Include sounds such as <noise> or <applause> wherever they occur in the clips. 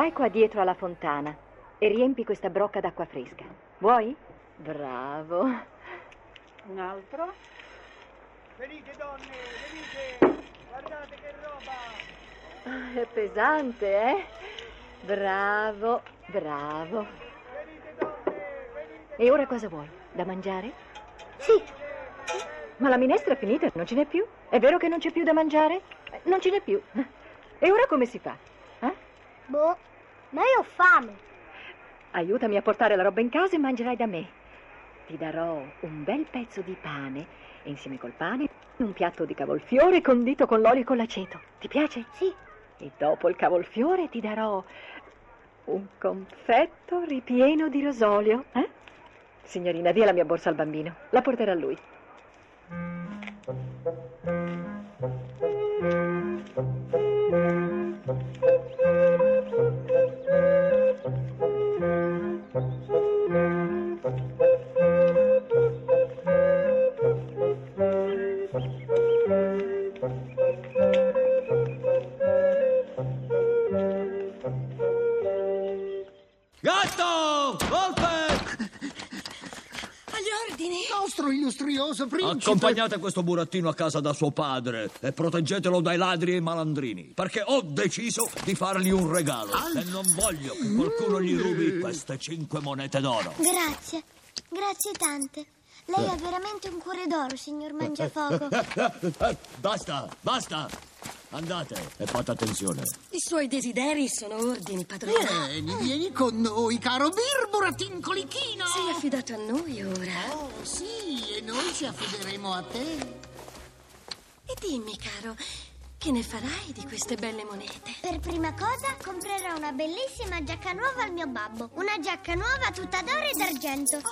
Vai qua dietro alla fontana e riempi questa brocca d'acqua fresca. Vuoi? Bravo. Un altro. Venite donne, venite! Guardate che roba! Ah, È pesante, eh? Bravo, bravo. Venite donne, venite! E ora cosa vuoi? Da mangiare? Sì. Ma la minestra è finita, non ce n'è più? È vero che non c'è più da mangiare? Eh, Non ce n'è più. E ora come si fa? Eh? Boh, ma io ho fame. Aiutami a portare la roba in casa e mangerai da me. Ti darò un bel pezzo di pane e insieme col pane un piatto di cavolfiore condito con l'olio e con l'aceto. Ti piace? Sì. E dopo il cavolfiore ti darò un confetto ripieno di rosolio. Eh? Signorina, dia la mia borsa al bambino. La porterà lui. Nostro illustrioso principe. Accompagnate questo burattino a casa da suo padre e proteggetelo dai ladri e i malandrini, perché ho deciso di fargli un regalo e non voglio che qualcuno gli rubi queste cinque monete d'oro. Grazie. Grazie tante. Lei ha veramente un cuore d'oro, signor Mangiafoco. <laughs> Basta, basta! Andate e fate attenzione. I suoi desideri sono ordini, padrone. Vieni, vieni con noi, caro Birburatin Colichino. Sei affidato a noi ora. Oh, sì, e noi ci affideremo a te. E dimmi, caro, che ne farai di queste belle monete? Per prima cosa comprerò una bellissima giacca nuova al mio babbo. Una giacca nuova tutta d'oro e d'argento. E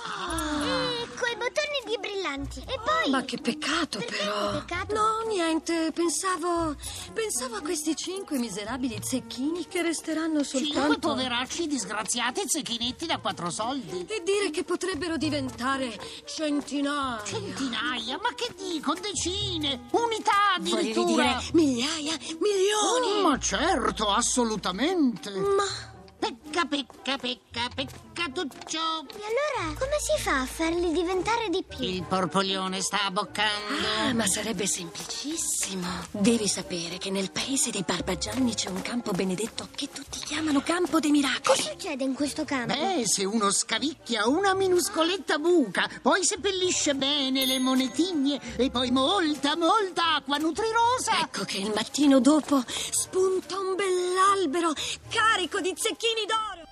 coi bottoni di brillanti. E poi... Ma che peccato, Perché però. che peccato? No, niente. Pensavo. Pensavo a questi cinque miserabili zecchini che resteranno Cinque soltanto. poveracci disgraziati zecchinetti da quattro soldi. E dire che potrebbero diventare centinaia. Centinaia, ma che dico, decine, unità Voglio addirittura. dire migliaia, milioni. Oh, ma certo, assolutamente. Ma Pecca, pecca, pecca, peccatuccio. E allora come si fa a farli diventare di più? Il porpoglione sta abboccando. Ah, ma sarebbe semplicissimo. Devi sapere che nel paese dei Barbagianni c'è un campo benedetto che tutti chiamano Campo dei Miracoli. Cosa succede in questo campo? Beh, se uno scavicchia una minuscoletta buca, poi seppellisce bene le monetine e poi molta, molta acqua nutrirosa. Ecco che il mattino dopo spunta un bell'albero carico di zecchini d'oro.